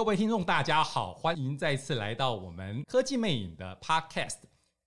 各位听众，大家好，欢迎再次来到我们科技魅影的 Podcast。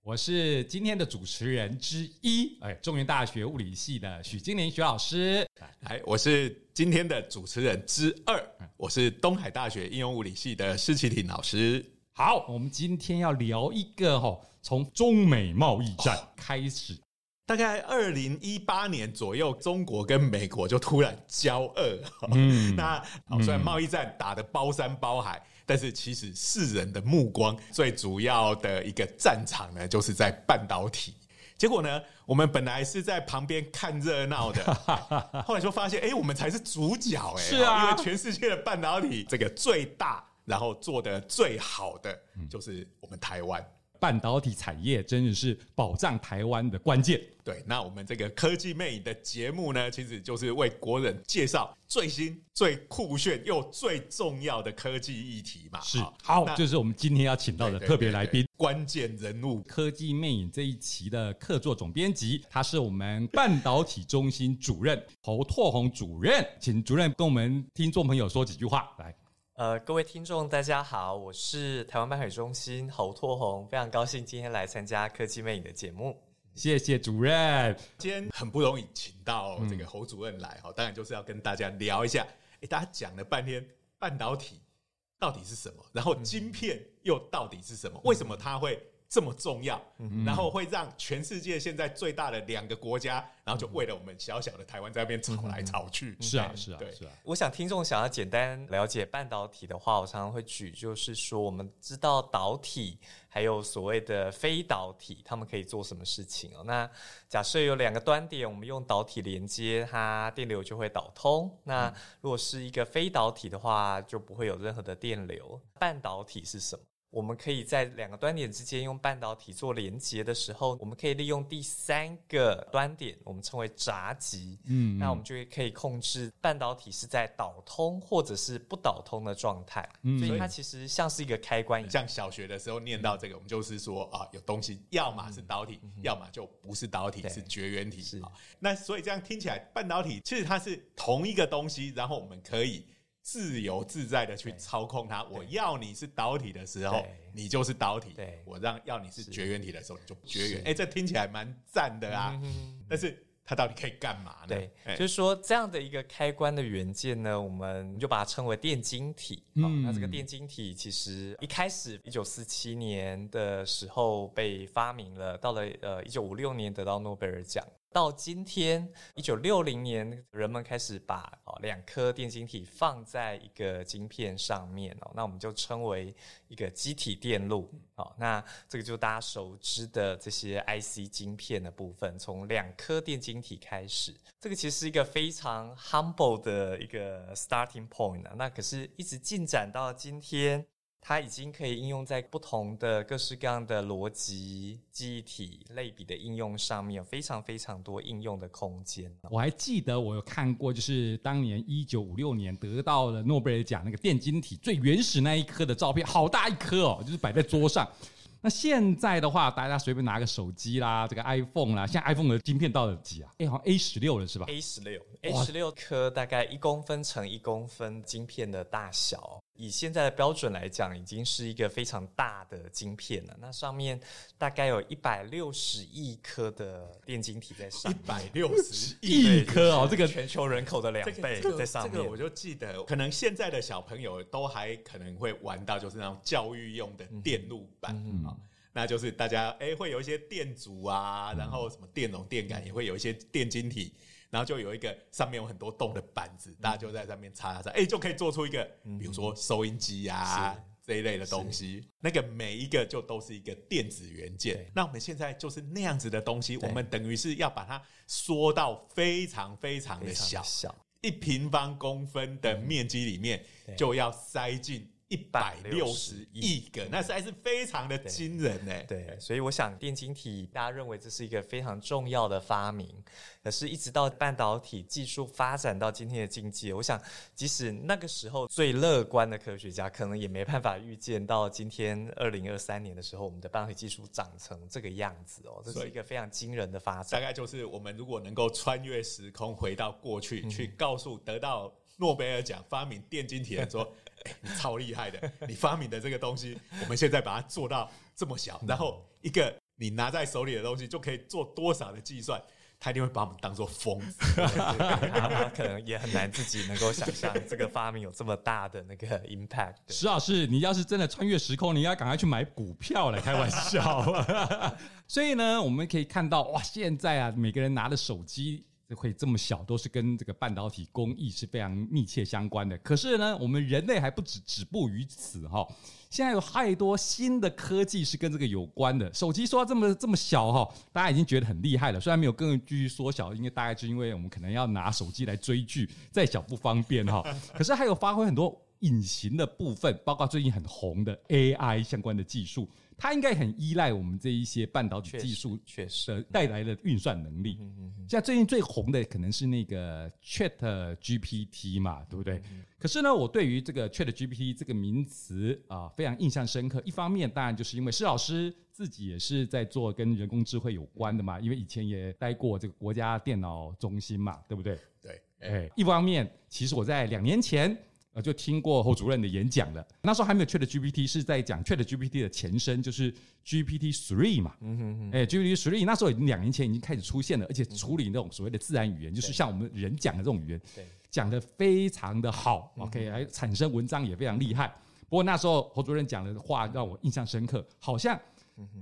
我是今天的主持人之一，哎，中原大学物理系的许金玲许老师。哎，我是今天的主持人之二，我是东海大学应用物理系的施启廷老师。好，我们今天要聊一个哈，从中美贸易战开始。大概二零一八年左右，中国跟美国就突然交恶。嗯，那虽然贸易战打得包山包海，嗯，但是其实世人的目光最主要的一个战场呢，就是在半导体。结果呢，我们本来是在旁边看热闹的，后来就发现，哎，我们才是主角哎。是啊，因为全世界的半导体这个最大，然后做的最好的，就是我们台湾。半导体产业真的是保障台湾的关键。对，那我们这个科技魅影的节目呢，其实就是为国人介绍最新、最酷炫又最重要的科技议题嘛。是，好，就是我们今天要请到的特别来宾，关键人物，科技魅影这一期的客座总编辑，他是我们半导体中心主任侯拓宏主任，请主任跟我们听众朋友说几句话来。呃，各位听众，大家好，我是台湾半导体中心侯拓宏，非常高兴今天来参加科技魅影的节目。谢谢主任，今天很不容易请到这个侯主任来哈、嗯，当然就是要跟大家聊一下。诶，大家讲了半天半导体到底是什么，然后晶片又到底是什么？嗯、为什么它会？这么重要，然后会让全世界现在最大的两个国家，然后就为了我们小小的台湾在那边吵来吵去。是啊，是啊，是啊。我想听众想要简单了解半导体的话，我常常会举，就是说我们知道导体，还有所谓的非导体，他们可以做什么事情哦？那假设有两个端点，我们用导体连接，它电流就会导通。那如果是一个非导体的话，就不会有任何的电流。半导体是什么？我们可以在两个端点之间用半导体做连接的时候，我们可以利用第三个端点，我们称为闸极。嗯，那我们就可以控制半导体是在导通或者是不导通的状态。嗯，所以它其实像是一个开关一样。像小学的时候念到这个，我们就是说啊，有东西要么是导体，要么就不是导体，是绝缘体。是。那所以这样听起来，半导体其实它是同一个东西，然后我们可以。自由自在的去操控它。我要你是导体的时候，你就是导体；我让要你是绝缘体的时候，你就绝缘。哎、欸，这听起来蛮赞的啊、嗯！但是它到底可以干嘛呢？对，就是说这样的一个开关的元件呢，我们就把它称为电晶体。嗯，那这个电晶体其实一开始一九四七年的时候被发明了，到了呃一九五六年得到诺贝尔奖。到今天，一九六零年，人们开始把哦两颗电晶体放在一个晶片上面哦，那我们就称为一个机体电路哦。那这个就大家熟知的这些 IC 晶片的部分，从两颗电晶体开始，这个其实是一个非常 humble 的一个 starting point 啊。那可是一直进展到今天。它已经可以应用在不同的各式各样的逻辑、记忆体、类比的应用上面，有非常非常多应用的空间。我还记得我有看过，就是当年一九五六年得到了诺贝尔奖那个电晶体最原始那一颗的照片，好大一颗哦，就是摆在桌上。那现在的话，大家随便拿个手机啦，这个 iPhone 啦，现在 iPhone 的晶片到了几啊？哎，好像 A 十六了是吧？A 十六，A 十六颗大概一公分乘一公分晶片的大小。以现在的标准来讲，已经是一个非常大的晶片了。那上面大概有一百六十亿颗的电晶体在上面，一百六十亿颗哦，这个全球人口的两倍在上面。这个我就记得，可能现在的小朋友都还可能会玩到，就是那种教育用的电路板啊，那就是大家哎会有一些电阻啊，然后什么电容、电感也会有一些电晶体。然后就有一个上面有很多洞的板子，大家就在上面插插，哎，就可以做出一个，比如说收音机啊这一类的东西。那个每一个就都是一个电子元件。那我们现在就是那样子的东西，我们等于是要把它缩到非常非常的小，小。一平方公分的面积里面，就要塞进。一百六十亿个，那实在是非常的惊人呢。对，所以我想电晶体，大家认为这是一个非常重要的发明。可是，一直到半导体技术发展到今天的境界，我想，即使那个时候最乐观的科学家，可能也没办法预见到今天二零二三年的时候，我们的半导体技术长成这个样子哦。这是一个非常惊人的发展。大概就是我们如果能够穿越时空，回到过去，嗯、去告诉得到诺贝尔奖发明电晶体的人说。欸，你超厉害的，你发明的这个东西，我们现在把它做到这么小，然后一个你拿在手里的东西就可以做多少的计算。他一定会把我们当做疯子，他可能也很难自己能够想象这个发明有这么大的那个 impact。石老师，你要是真的穿越时空，你要赶快去买股票来开玩笑。所以呢，我们可以看到，哇，现在啊，每个人拿的手机会这么小，都是跟这个半导体工艺是非常密切相关的。可是呢，我们人类还不止止步于此哈。现在有太多新的科技是跟这个有关的。手机说这么这么小哈，大家已经觉得很厉害了。虽然没有更继续缩小，因为大概是因为我们可能要拿手机来追剧，再小不方便哈。可是还有发挥很多隐形的部分，包括最近很红的 AI 相关的技术。它应该很依赖我们这一些半导体技术，确实带来的运算能力。现在最近最红的可能是那个 Chat GPT 嘛，对不对？可是呢，我对于这个 Chat GPT 这个名词啊，非常印象深刻。一方面，当然就是因为施老师自己也是在做跟人工智慧有关的嘛，因为以前也待过这个国家电脑中心嘛，对不对？对，哎，一方面，其实我在两年前。呃，就听过侯主任的演讲了。那时候还没有 Chat GPT，是在讲 Chat GPT 的前身，就是 GPT Three 嘛。嗯哼哼。哎，GPT Three 那时候已经两年前已经开始出现了，而且处理那种所谓的自然语言，就是像我们人讲的这种语言，讲的非常的好。OK，还产生文章也非常厉害。不过那时候侯主任讲的话让我印象深刻，好像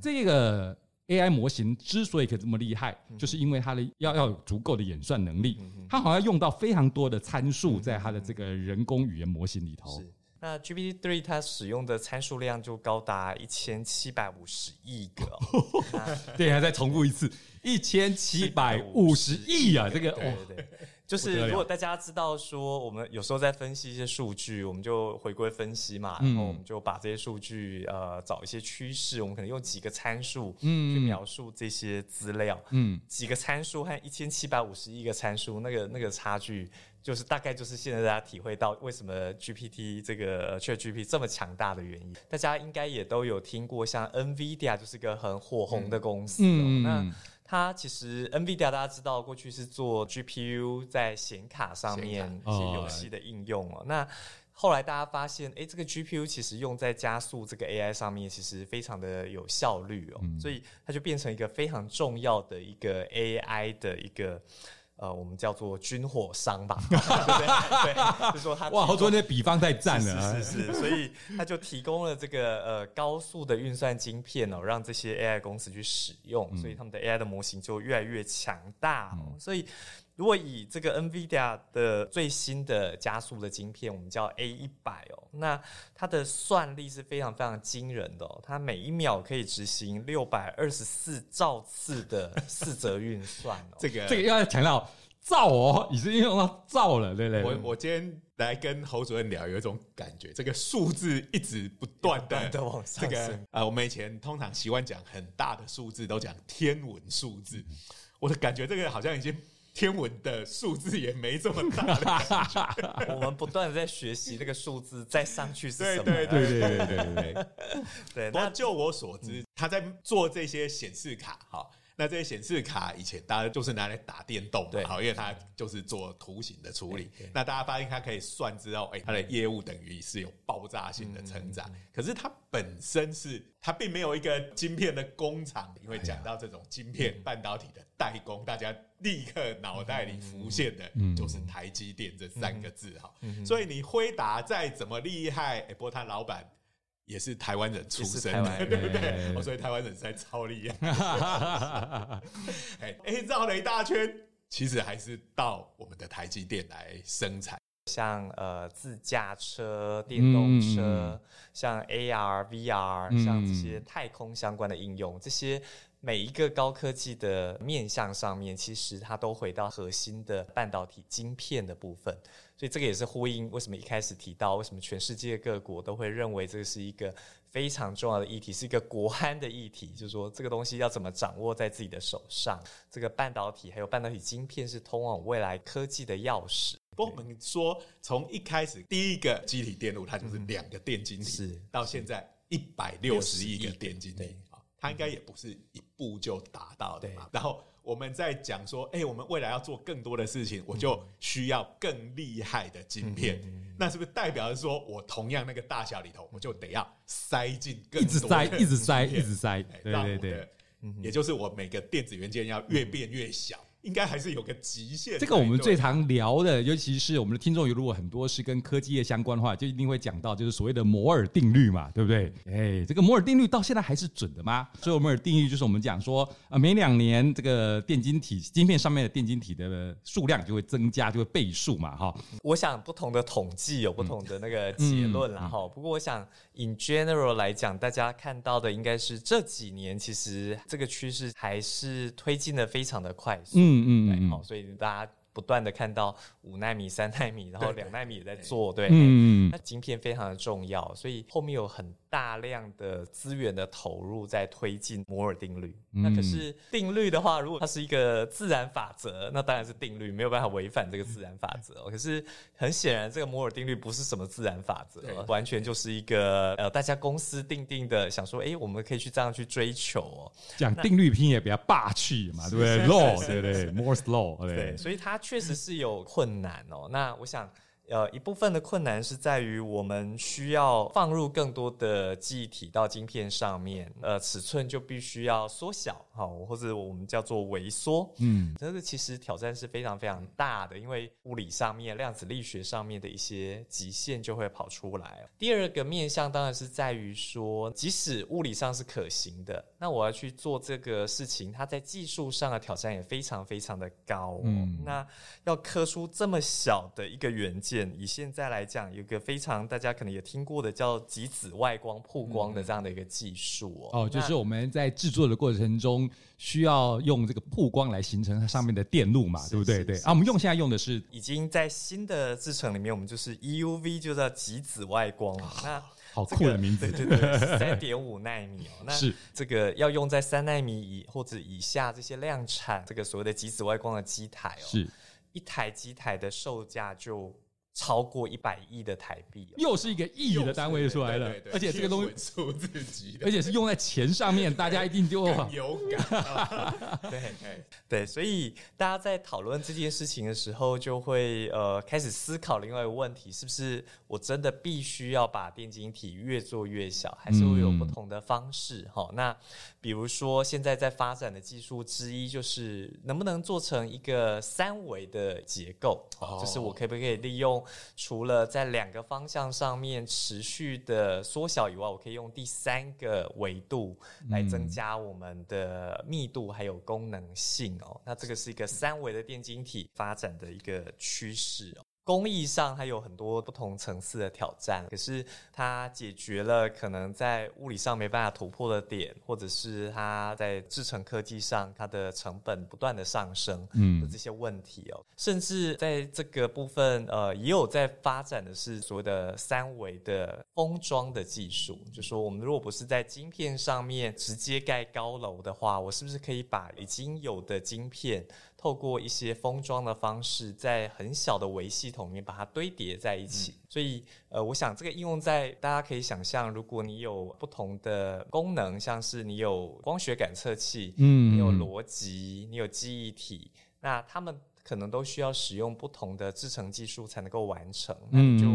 这个。AI 模型之所以可以这么厉害，就是因为它的要要有足够的演算能力，它好像用到非常多的参数在它的这个人工语言模型里头。是，那 GPT three 它使用的参数量就高达一千七百五十亿个。对，还再重复一次，一千七百五十亿啊！这个，对对对。就是如果大家知道说，我们有时候在分析一些数据，我们就回归分析嘛，然后我们就把这些数据呃找一些趋势，我们可能用几个参数去描述这些资料，嗯，几个参数和一千七百五十亿个参数，那个那个差距，就是大概就是现在大家体会到为什么 GPT 这个 ChatGPT 这么强大的原因。大家应该也都有听过，像 NVIDIA 就是个很火红的公司，嗯，那。它其实 NVIDIA 大家知道，过去是做 GPU 在显卡上面一些游戏的应用哦。那后来大家发现，哎，这个 GPU 其实用在加速这个 AI 上面，其实非常的有效率哦。所以它就变成一个非常重要的一个 AI 的一个。呃，我们叫做军火商吧，对 不对？对，就说他哇，好多那比方在战了，是是是，所以他就提供了这个呃高速的运算晶片哦，让这些 AI 公司去使用，所以他们的 AI 的模型就越来越强大哦。所以如果以这个 NVIDIA 的最新的加速的晶片，我们叫 A 一百哦，那它的算力是非常非常惊人的哦，它每一秒可以执行六百二十四兆次的四则运算哦。这个这个要强调。兆哦，已经用到兆了，对不对？我我今天来跟侯主任聊，有一种感觉，这个数字一直不断的的往上这个啊，我们以前通常习惯讲很大的数字，都讲天文数字。我的感觉，这个好像已经天文的数字也没这么大。我们不断的在学习那个数字再上去是什么？对对对对对对对。对，那就我所知，他在做这些显示卡，哈。那这些显示卡以前大家就是拿来打电动嘛，好，因为它就是做图形的处理。那大家发现它可以算知道，哎，它的业务等于是有爆炸性的成长。可是它本身是它并没有一个晶片的工厂，因为讲到这种晶片半导体的代工，大家立刻脑袋里浮现的就是台积电这三个字哈。所以你辉达再怎么厉害，哎，不过他老板。也是台湾人出身的，对不对？哦，所以台湾人实在超厉害。哎 哎，绕了一大圈，其实还是到我们的台积电来生产。像呃自驾车、电动车，像 AR、VR，像这些太空相关的应用，这些每一个高科技的面向上面，其实它都回到核心的半导体晶片的部分。所以这个也是呼应为什么一开始提到，为什么全世界各国都会认为这是一个非常重要的议题，是一个国安的议题。就是说，这个东西要怎么掌握在自己的手上？这个半导体还有半导体晶片是通往未来科技的钥匙。不过我们说，从一开始第一个机体电路，它就是两个电晶体，是到现在一百六十亿个电晶体啊，它应该也不是一步就达到的嘛。然后我们在讲说，哎、欸，我们未来要做更多的事情，我就需要更厉害的晶片。那是不是代表着说我同样那个大小里头，我就得要塞进更多一直塞，一直塞，一直塞，对对对，也就是我每个电子元件要越变越小。嗯应该还是有个极限。这个我们最常聊的，尤其是我们的听众，如果很多是跟科技业相关的话，就一定会讲到，就是所谓的摩尔定律嘛，对不对？哎，这个摩尔定律到现在还是准的吗？所以摩尔定律就是我们讲说，啊，每两年这个电晶体晶片上面的电晶体的数量就会增加，就会倍数嘛，哈。我想不同的统计有不同的那个结论啦，哈、嗯。不过我想，in general 来讲，大家看到的应该是这几年其实这个趋势还是推进的非常的快速。嗯嗯嗯，好，所以大家不断的看到五纳米、三纳米，然后两纳米也在做，对，嗯，那晶片非常的重要，所以后面有很大量的资源的投入在推进摩尔定律。嗯、那可是定律的话，如果它是一个自然法则，那当然是定律，没有办法违反这个自然法则。可是很显然，这个摩尔定律不是什么自然法则，完全就是一个呃，大家公司定定的，想说，哎、欸，我们可以去这样去追求哦。讲定律拼也比较霸气嘛，对不对？Law，对不对？Moore's Law，对，对，所以它确实是有困难哦。那我想。呃，一部分的困难是在于我们需要放入更多的记忆体到晶片上面，呃，尺寸就必须要缩小，哈，或者我们叫做萎缩，嗯，这个其实挑战是非常非常大的，因为物理上面、量子力学上面的一些极限就会跑出来。第二个面向当然是在于说，即使物理上是可行的，那我要去做这个事情，它在技术上的挑战也非常非常的高，嗯，那要刻出这么小的一个元件。以现在来讲，有一个非常大家可能也听过的叫极紫外光曝光的这样的一个技术哦。哦，就是我们在制作的过程中需要用这个曝光来形成它上面的电路嘛，对不对？对啊，我们用现在用的是已经在新的制程里面，我们就是 EUV，就叫极紫外光。那好酷的名字，对对对，三点五纳米哦。那是这个要用在三纳米以或者以下这些量产这个所谓的极紫外光的机台哦，是一台机台的售价就。超过一百亿的台币，又是一个亿的单位出来了，而且这个东西数字级的，而且是用在钱上面，大家一定就有感。对对，所以大家在讨论这件事情的时候，就会呃开始思考另外一个问题：是不是我真的必须要把电晶体越做越小，还是会有不同的方式？哈、嗯，那比如说现在在发展的技术之一，就是能不能做成一个三维的结构？哦，就是我可不可以利用除了在两个方向上面持续的缩小以外，我可以用第三个维度来增加我们的密度还有功能性哦。那这个是一个三维的电晶体发展的一个趋势哦。工艺上它有很多不同层次的挑战，可是它解决了可能在物理上没办法突破的点，或者是它在制成科技上它的成本不断的上升，嗯，的这些问题哦，甚至在这个部分，呃，也有在发展的是所谓的三维的封装的技术，就是说我们如果不是在晶片上面直接盖高楼的话，我是不是可以把已经有的晶片透过一些封装的方式，在很小的微系统里面把它堆叠在一起。嗯、所以，呃，我想这个应用在大家可以想象，如果你有不同的功能，像是你有光学感测器，嗯，你有逻辑，你有记忆体，那他们可能都需要使用不同的制程技术才能够完成。那你就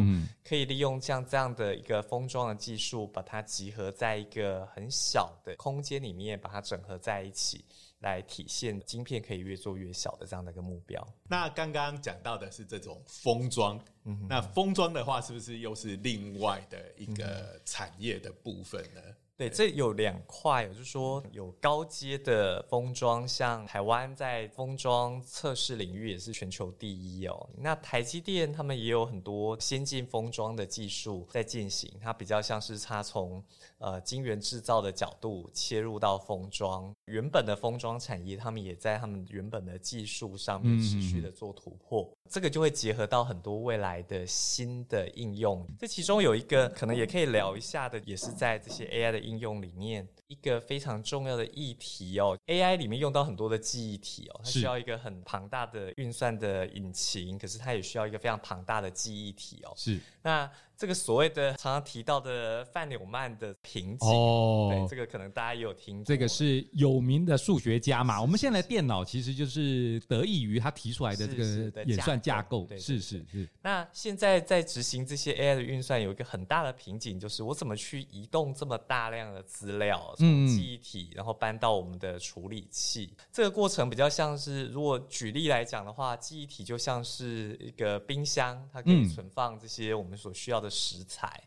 可以利用像这样的一个封装的技术，把它集合在一个很小的空间里面，把它整合在一起。来体现晶片可以越做越小的这样的一个目标。那刚刚讲到的是这种封装，嗯，那封装的话，是不是又是另外的一个产业的部分呢？对，这有两块，就是说有高阶的封装，像台湾在封装测试领域也是全球第一哦。那台积电他们也有很多先进封装的技术在进行，它比较像是它从呃晶圆制造的角度切入到封装，原本的封装产业他们也在他们原本的技术上面持续的做突破，嗯嗯，这个就会结合到很多未来的新的应用。这其中有一个可能也可以聊一下的，也是在这些 AI 的。应用里面一个非常重要的议题哦，AI 里面用到很多的记忆体哦，它需要一个很庞大的运算的引擎，可是它也需要一个非常庞大的记忆体哦。是，那这个所谓的常常提到的范纽曼的瓶颈，哦，对，这个可能大家也有听过。这个是有名的数学家嘛？我们现在电脑其实就是得益于他提出来的这个演算架构。是是是。那现在在执行这些 AI 的运算，有一个很大的瓶颈，就是我怎么去移动这么大量的资料从记忆体，然后搬到我们的处理器。这个过程比较像是，如果举例来讲的话，记忆体就像是一个冰箱，它可以存放这些我们所需要的。食材，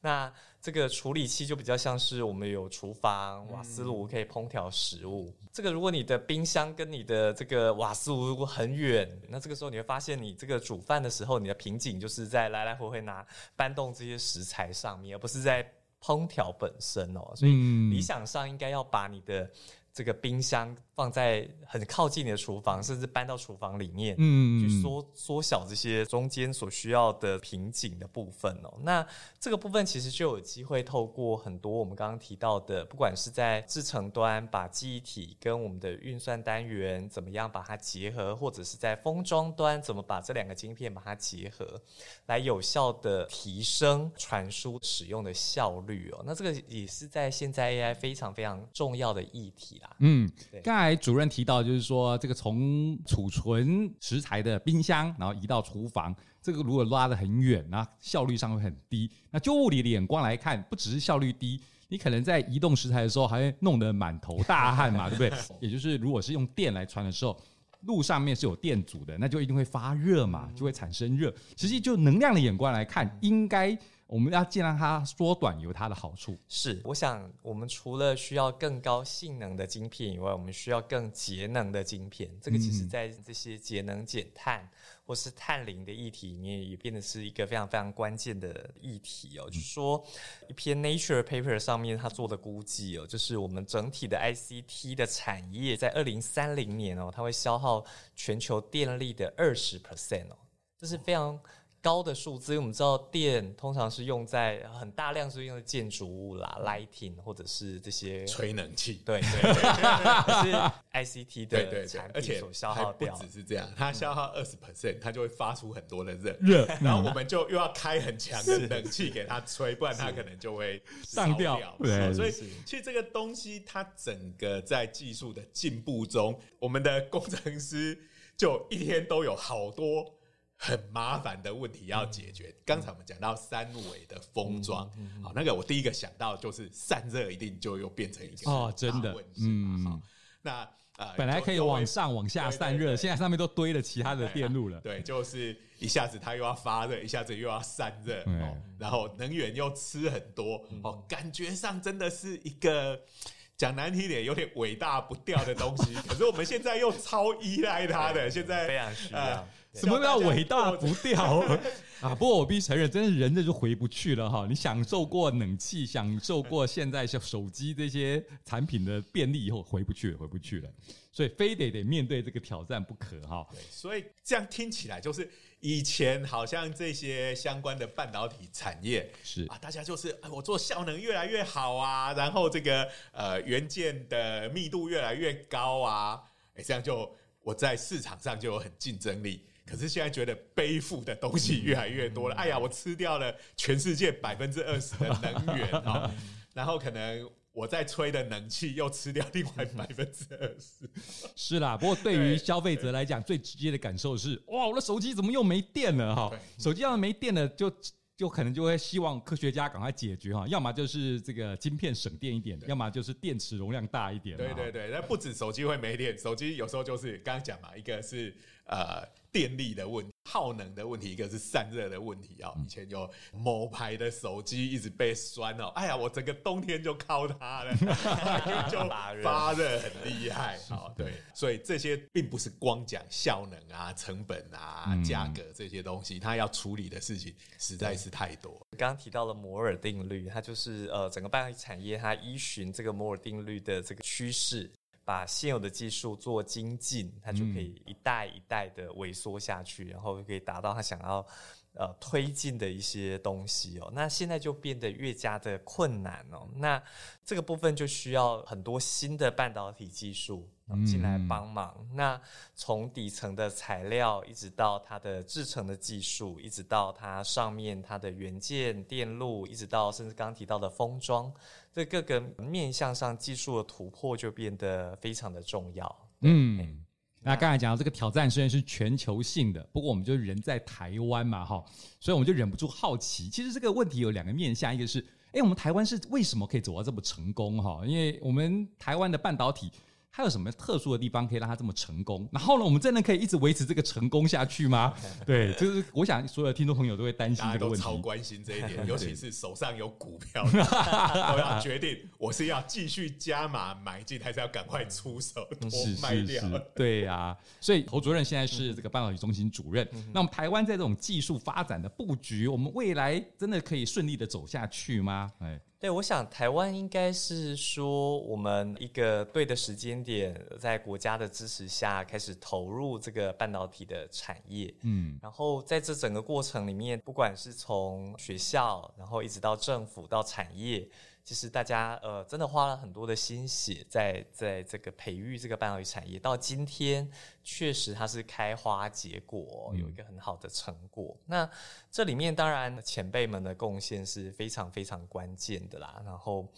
那这个处理器就比较像是我们有厨房瓦斯炉可以烹调食物。这个如果你的冰箱跟你的这个瓦斯炉如果很远，那这个时候你会发现你这个煮饭的时候，你的瓶颈就是在来来回回拿搬动这些食材上面，而不是在烹调本身哦。所以理想上应该要把你的。这个冰箱放在很靠近你的厨房，甚至搬到厨房里面，嗯，去缩缩小这些中间所需要的瓶颈的部分哦。那这个部分其实就有机会透过很多我们刚刚提到的，不管是在制程端把记忆体跟我们的运算单元怎么样把它结合，或者是在封装端怎么把这两个晶片把它结合，来有效的提升传输使用的效率哦。那这个也是在现在 AI 非常非常重要的议题。嗯，刚才主任提到，就是说这个从储存食材的冰箱，然后移到厨房，这个如果拉得很远，那效率上会很低。那就物理的眼光来看，不只是效率低，你可能在移动食材的时候，还会弄得满头大汗嘛，对不对？也就是如果是用电来传的时候，路上面是有电阻的，那就一定会发热嘛，就会产生热。实际就能量的眼光来看，应该。我们要尽量它缩短，有它的好处。是，我想我们除了需要更高性能的晶片以外，我们需要更节能的晶片。这个其实在这些节能减碳或是碳零的议题里面，也变得是一个非常非常关键的议题哦。就是说，一篇 Nature paper 上面他做的估计哦，就是我们整体的 ICT 的产业在二零三零年哦，它会消耗全球电力的二十 percent 哦，这是非常。高的数字，因为我们知道电通常是用在很大量是用在建筑物啦、lighting 或者是这些吹冷气，对对对，是 ICT 的产品所消耗掉。不只是这样，它消耗二十 percent，它就会发出很多的热。热，然后我们就又要开很强的冷气给它吹，不然它可能就会上掉。对，所以其实这个东西它整个在技术的进步中，我们的工程师就一天都有好多。很麻烦的问题要解决。刚、嗯、才我们讲到三维的封装，好、那个我第一个想到就是散热，一定就又变成一个哦，真的，嗯，好，那呃，本来可以往上往下散热，现在上面都堆了其他的电路了，对，就是一下子它又要发热，一下子又要散热，哦，然后能源又吃很多，哦，感觉上真的是一个讲难听点，有点伟大不掉的东西。可是我们现在又超依赖它的，现在非常需要。什么叫伟大不掉 啊？不过我必须承认，真的人这就回不去了哈。你享受过冷气，享受过现在像手机这些产品的便利以后，回不去了，回不去了。所以非得得面对这个挑战不可哈。所以这样听起来就是以前好像这些相关的半导体产业是啊，大家就是我做效能越来越好啊，然后这个呃元件的密度越来越高啊，哎，这样就我在市场上就有很竞争力。可是现在觉得背负的东西越来越多了，哎呀，我吃掉了全世界百分之二十的能源啊，然后可能我在吹的冷气又吃掉另外百分之二十。是啦，不过对于消费者来讲，最直接的感受是，哇，我的手机怎么又没电了哈？手机要是没电了，就就可能就会希望科学家赶快解决哈，要么就是这个晶片省电一点，要么就是电池容量大一点。对对对，那不止手机会没电，手机有时候就是刚刚讲嘛，一个是呃。电力的问题、耗能的问题，一个是散热的问题啊。以前有某牌的手机一直被酸哦，哎呀，我整个冬天就靠它了，就发热很厉害啊。对，所以这些并不是光讲效能啊、成本啊、价格这些东西，它要处理的事情实在是太多。刚刚提到了摩尔定律，它就是呃，整个半导体产业它依循这个摩尔定律的这个趋势。把现有的技术做精进，它就可以一代一代的萎缩下去，然后可以达到他想要呃推进的一些东西哦。那现在就变得越加的困难哦。那这个部分就需要很多新的半导体技术。进来帮忙。嗯、那从底层的材料，一直到它的制成的技术，一直到它上面它的元件、电路，一直到甚至刚刚提到的封装，这各个面向上技术的突破就变得非常的重要。嗯，那刚才讲到这个挑战虽然是全球性的，不过我们就人在台湾嘛，哈，所以我们就忍不住好奇。其实这个问题有两个面向，一个是，哎，我们台湾是为什么可以走到这么成功？哈，因为我们台湾的半导体。它有什么特殊的地方可以让它这么成功？然后呢，我们真的可以一直维持这个成功下去吗？对，就是我想所有的听众朋友都会担心这个问题，超关心这一点，尤其是手上有股票的，都要决定我是要继续加码买进，还是要赶快出手脱卖掉。是是是对呀、啊，所以侯主任现在是这个半导体中心主任。嗯、那我们台湾在这种技术发展的布局，我们未来真的可以顺利的走下去吗？哎。对，我想台湾应该是说，我们一个对的时间点，在国家的支持下，开始投入这个半导体的产业。嗯，然后在这整个过程里面，不管是从学校，然后一直到政府到产业。其实大家呃真的花了很多的心血在在这个培育这个半导体产业，到今天确实它是开花结果，有一个很好的成果。嗯、那这里面当然前辈们的贡献是非常非常关键的啦，然后。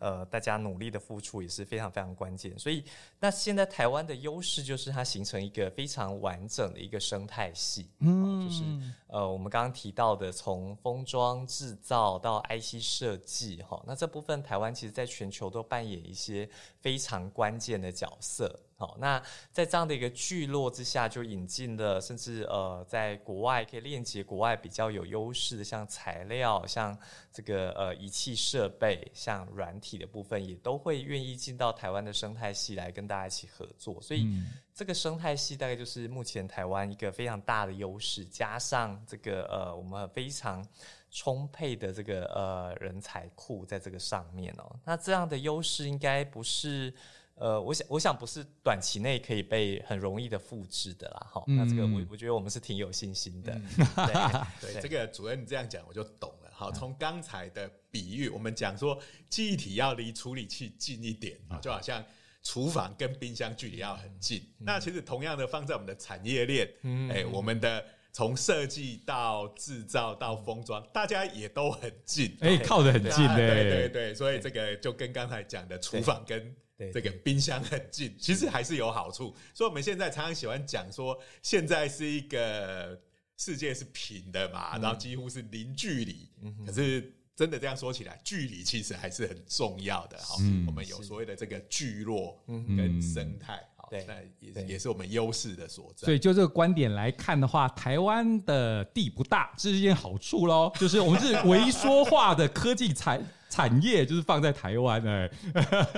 呃，大家努力的付出也是非常非常关键，所以那现在台湾的优势就是它形成一个非常完整的一个生态系，嗯，就是呃我们刚刚提到的从封装制造到 IC 设计哈，那这部分台湾其实在全球都扮演一些非常关键的角色。好，那在这样的一个聚落之下，就引进了，甚至呃，在国外可以链接国外比较有优势的，像材料、像这个呃仪器设备、像软体的部分，也都会愿意进到台湾的生态系来跟大家一起合作。所以这个生态系大概就是目前台湾一个非常大的优势，加上这个呃我们非常充沛的这个呃人才库在这个上面哦。那这样的优势应该不是。呃，我想，我想不是短期内可以被很容易的复制的啦，哈、嗯。那这个我我觉得我们是挺有信心的。嗯、对，对，这个主任你这样讲我就懂了。好，从刚才的比喻，我们讲说记忆体要离处理器近一点啊，就好像厨房跟冰箱距离要很近。嗯、那其实同样的放在我们的产业链，嗯，哎，我们的从设计到制造到封装，大家也都很近，哎，靠得很近嘞。对对对，所以这个就跟刚才讲的厨房跟这个冰箱很近，其实还是有好处。所以我们现在常常喜欢讲说，现在是一个世界是平的嘛，然后几乎是零距离。可是真的这样说起来，距离其实还是很重要的。好，我们有所谓的这个聚落跟生态。对，那也是也是我们优势的所在。所以就这个观点来看的话，台湾的地不大，这是一件好处喽。就是我们是唯一说话的科技产产业，就是放在台湾哎，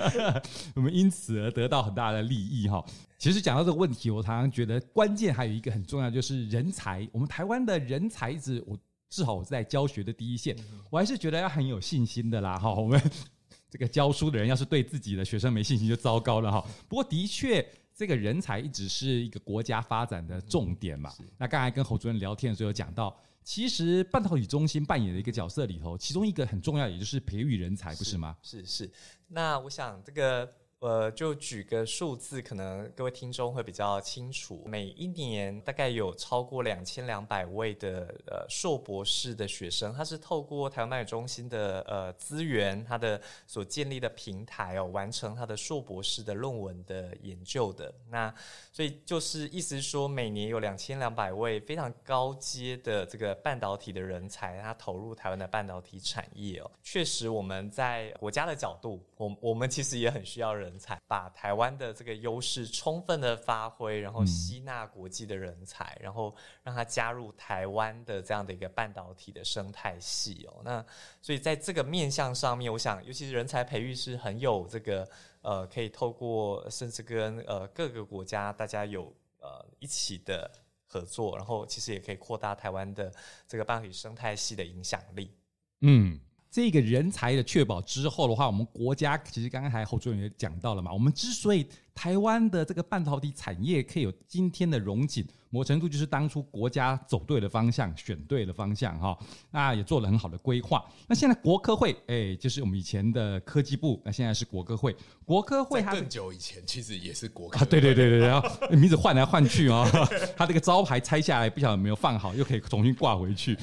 我们因此而得到很大的利益哈。其实讲到这个问题，我常常觉得关键还有一个很重要，就是人才。我们台湾的人才一直，我至少我是在教学的第一线，我还是觉得要很有信心的啦哈。我们 这个教书的人要是对自己的学生没信心，就糟糕了哈。不过的确。这个人才一直是一个国家发展的重点嘛。那刚才跟侯主任聊天的时候有讲到，其实半导体中心扮演的一个角色里头，其中一个很重要，也就是培育人才，不是吗？是是。那我想这个。呃，就举个数字，可能各位听众会比较清楚。每一年大概有超过两千两百位的呃硕博士的学生，他是透过台湾半导体中心的呃资源，他的所建立的平台哦，完成他的硕博士的论文的研究的。那所以就是意思是说，每年有两千两百位非常高阶的这个半导体的人才，他投入台湾的半导体产业哦。确实，我们在国家的角度，我我们其实也很需要人。人才把台湾的这个优势充分的发挥，然后吸纳国际的人才，然后让他加入台湾的这样的一个半导体的生态系哦。那所以在这个面向上面，我想，尤其是人才培育是很有这个呃，可以透过甚至跟呃各个国家大家有呃一起的合作，然后其实也可以扩大台湾的这个半导体生态系的影响力。嗯。这个人才的确保之后的话，我们国家其实刚刚还侯主任也讲到了嘛。我们之所以台湾的这个半导体产业可以有今天的荣景。某程度就是当初国家走对了方向，选对了方向哈，那也做了很好的规划。那现在国科会，哎，就是我们以前的科技部，那现在是国科会。国科会它更久以前其实也是国科会。啊，对对对对，然后名字换来换去啊，它这个招牌拆下来，不晓得有没有放好，又可以重新挂回去。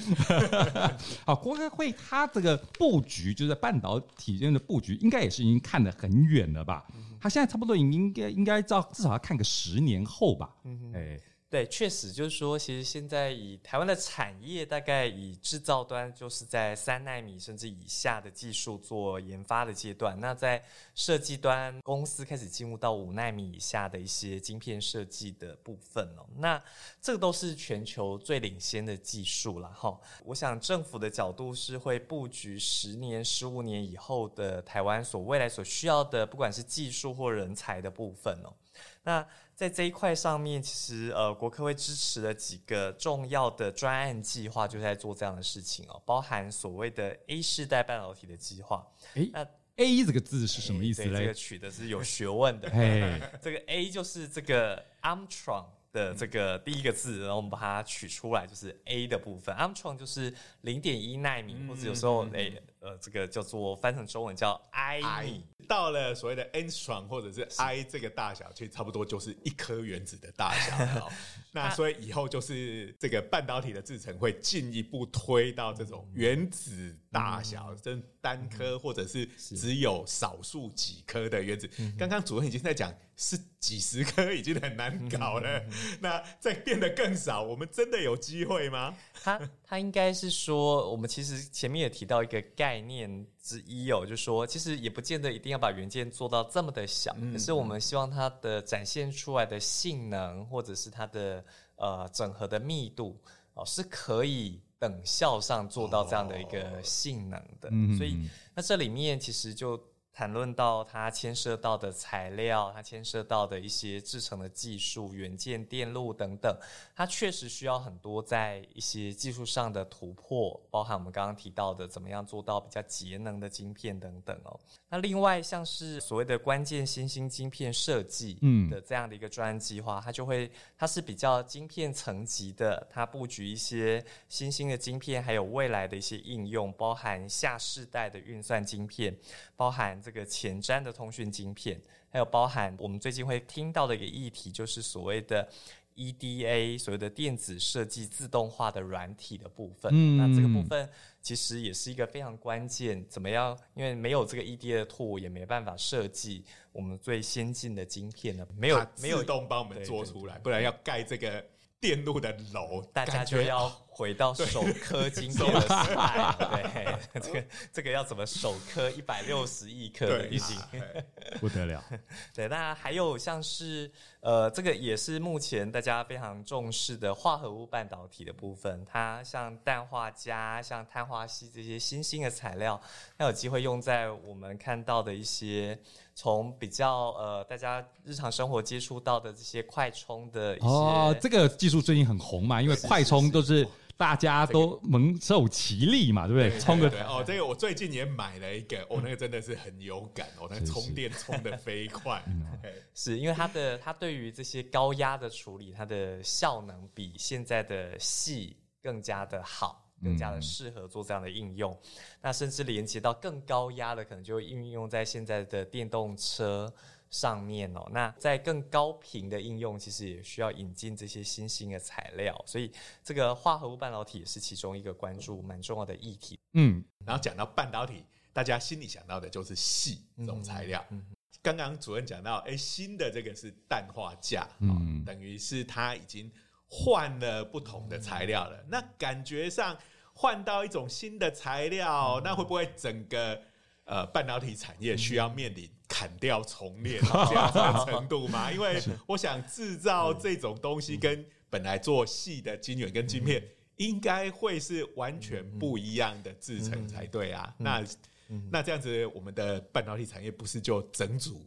好，国科会它这个布局，就是在半导体间的布局，应该也是已经看得很远了吧？它现在差不多应应该应该照至少要看个十年后吧？哎。对，确实就是说，其实现在以台湾的产业，大概以制造端就是在三纳米甚至以下的技术做研发的阶段。那在设计端，公司开始进入到五纳米以下的一些晶片设计的部分哦。那这个都是全球最领先的技术了哈。我想政府的角度是会布局十年、十五年以后的台湾所未来所需要的，不管是技术或人才的部分哦。那在这一块上面，其实呃，国科会支持了几个重要的专案计划，就在做这样的事情哦，包含所谓的 A 世代半导体的计划。诶，那 A 这个字是什么意思嘞？这个取的是有学问的。嘿，这个 A 就是这个 Armtron 的这个第一个字，然后我们把它取出来，就是 A 的部分。Armtron 就是零点一纳米，或者有时候诶。呃，这个叫做翻成中文叫 I，, 到了所谓的 Angstrom 或者是 I 这个大小，其实差不多就是一颗原子的大小了。那所以以后就是这个半导体的制程会进一步推到这种原子大小，真单颗或者是只有少数几颗的原子。刚刚主任已经在讲，是几十颗已经很难搞了，那再变得更少，我们真的有机会吗？他他应该是说，我们其实前面也提到一个概概念之一哦，就是说其实也不见得一定要把元件做到这么的小，可是我们希望它的展现出来的性能，或者是它的呃整合的密度哦，是可以等效上做到这样的一个性能的。所以那这里面其实就。谈论到它牵涉到的材料，它牵涉到的一些制成的技术、元件、电路等等，它确实需要很多在一些技术上的突破，包含我们刚刚提到的怎么样做到比较节能的晶片等等哦。那另外像是所谓的关键新兴晶片设计，嗯的这样的一个专案计划，它就会它是比较晶片层级的，它布局一些新兴的晶片，还有未来的一些应用，包含下世代的运算晶片，包含。这个前瞻的通讯晶片，还有包含我们最近会听到的一个议题，就是所谓的 EDA，所谓的电子设计自动化的软体的部分。嗯，那这个部分其实也是一个非常关键。怎么样？因为没有这个 EDA 的 tool，也没办法设计我们最先进的晶片呢。没有，没有自动帮我们做出来，不然要盖这个。电路的楼，大家就要回到首颗晶片的时代，对，这个这个要怎么首颗一百六十亿颗的晶片，不得了。对，那还有像是呃，这个也是目前大家非常重视的化合物半导体的部分，它像氮化镓、像碳化矽这些新兴的材料，它有机会用在我们看到的一些。从比较呃，大家日常生活接触到的这些快充的一些哦，这个技术最近很红嘛，因为快充都是大家都蒙受其利嘛，对不对？充个哦，这个我最近也买了一个，哦，那个真的是很有感哦，那个充电充的飞快，是因为它的它对于这些高压的处理，它的效能比现在的系更加的好。更加的适合做这样的应用，嗯、那甚至连接到更高压的，可能就会应用在现在的电动车上面哦。那在更高频的应用，其实也需要引进这些新兴的材料，所以这个化合物半导体也是其中一个关注蛮重要的议题。嗯，然后讲到半导体，大家心里想到的就是矽这种材料。嗯，刚刚主任讲到，哎，新的这个是氮化镓，嗯，等于是它已经。换了不同的材料了，那感觉上换到一种新的材料，那会不会整个呃半导体产业需要面临砍掉重练这样子的程度吗？因为我想制造这种东西跟本来做细的晶圆跟晶片，应该会是完全不一样的制成才对啊。那那这样子，我们的半导体产业不是就整组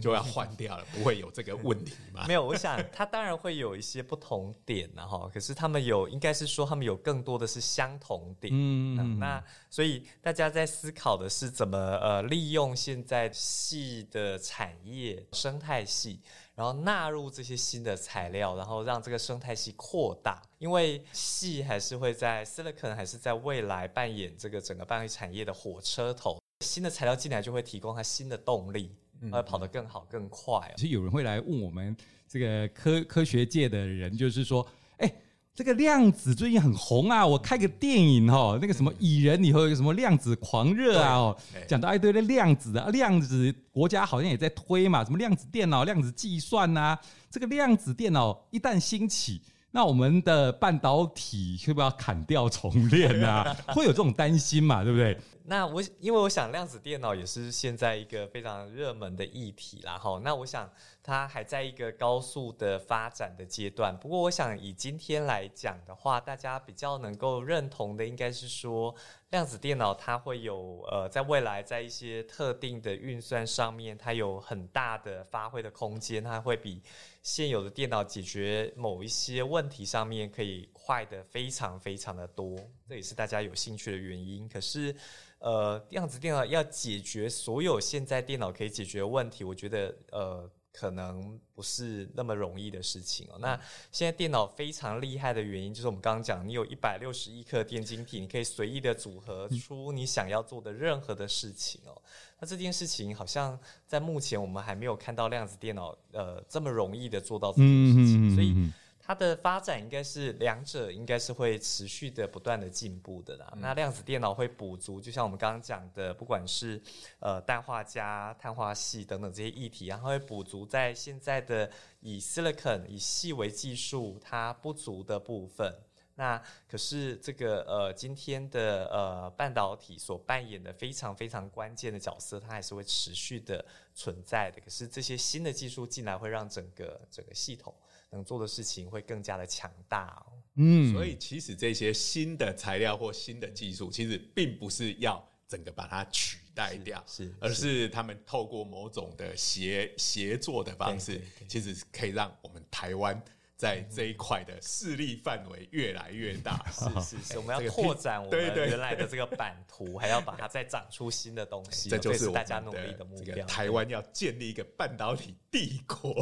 就要换掉了，不会有这个问题吗？没有，我想它当然会有一些不同点然后，可是他们有，应该是说他们有更多的是相同点。嗯，嗯，那所以大家在思考的是怎么呃利用现在系的产业生态系，然后纳入这些新的材料，然后让这个生态系扩大。因为系还是会在 Silicon 还是在未来扮演这个整个半导体产业的火车头，新的材料进来就会提供它新的动力。呃，跑得更好更快哦。其实有人会来问我们这个科科学界的人，就是说，哎，这个量子最近很红啊，我开个电影哈，那个什么蚁人里头有个什么量子狂热啊，哦，讲到一堆的量子啊，量子国家好像也在推嘛，什么量子电脑、量子计算呐，这个量子电脑一旦兴起，那我们的半导体会不会要砍掉重练啊？会有这种担心嘛？对不对？那我因为我想量子电脑也是现在一个非常热门的议题啦，哈。那我想它还在一个高速的发展的阶段。不过我想以今天来讲的话，大家比较能够认同的应该是说，量子电脑它会有呃，在未来在一些特定的运算上面，它有很大的发挥的空间，它会比现有的电脑解决某一些问题上面可以快的非常非常的多。这也是大家有兴趣的原因。可是。呃，量子电脑要解决所有现在电脑可以解决的问题，我觉得呃，可能不是那么容易的事情哦。那现在电脑非常厉害的原因，就是我们刚刚讲，你有一百六十亿颗电晶体，你可以随意的组合出你想要做的任何的事情哦。那这件事情好像在目前我们还没有看到量子电脑呃这么容易的做到这件事情，所以。它的发展应该是两者应该是会持续的不断的进步的啦。那量子电脑会补足，就像我们刚刚讲的，不管是呃氮化镓、碳化系等等这些议题，然后会补足在现在的以 silicon 以矽为技术它不足的部分。那可是这个呃今天的呃半导体所扮演的非常非常关键的角色，它还是会持续的存在的。可是这些新的技术进来，会让整个整个系统。能做的事情会更加的强大哦。嗯，所以其实这些新的材料或新的技术，其实并不是要整个把它取代掉，是，是，而是他们透过某种的协协作的方式，其实可以让我们台湾。在这一块的势力范围越来越大，是是是，我们要拓展我们原来的这个版图，还要把它再长出新的东西，这就是大家努力的目标。台湾要建立一个半导体帝国，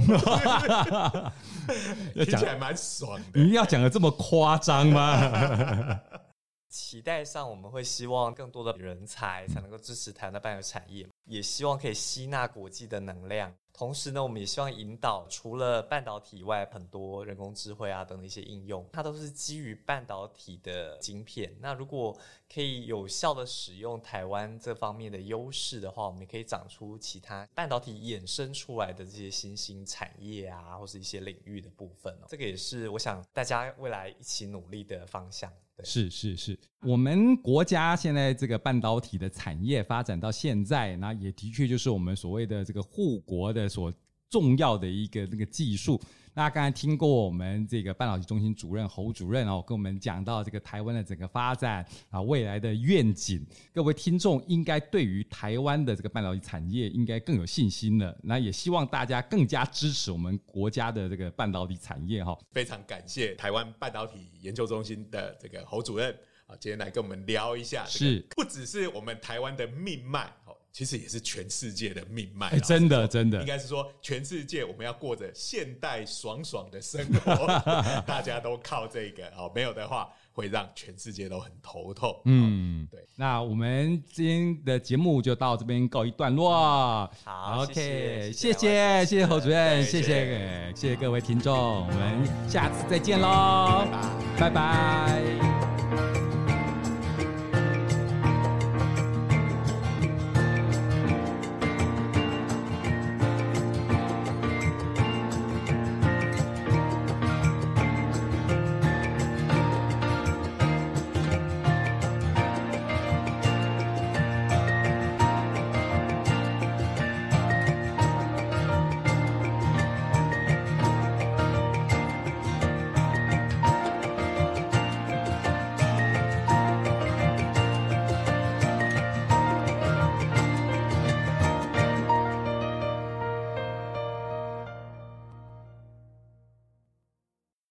听起来蛮爽的。你要讲的这么夸张吗？期待上，我们会希望更多的人才才能够支持台湾的半导产业，也希望可以吸纳国际的能量。同时呢，我们也希望引导除了半导体以外，很多人工智慧啊等的一些应用，它都是基于半导体的晶片。那如果可以有效的使用台湾这方面的优势的话，我们也可以长出其他半导体衍生出来的这些新兴产业啊，或是一些领域的部分哦。这个也是我想大家未来一起努力的方向。是是是，我们国家现在这个半导体的产业发展到现在，那也的确就是我们所谓的这个护国的所重要的一个那个技术。那刚才听过我们这个半导体中心主任侯主任哦，跟我们讲到这个台湾的整个发展啊，未来的愿景，各位听众应该对于台湾的这个半导体产业应该更有信心了。那也希望大家更加支持我们国家的这个半导体产业哈。非常感谢台湾半导体研究中心的这个侯主任啊，今天来跟我们聊一下，是不只是我们台湾的命脉。其实也是全世界的命脉，欸，真的真的，应该是说全世界我们要过着现代爽爽的生活，大家都靠这个哦，没有的话会让全世界都很头痛。嗯，对。那我们今天的节目就到这边告一段落。好，OK，谢谢谢谢，侯主任，谢谢谢谢，谢谢各位听众，我们下次再见喽，拜拜。拜拜。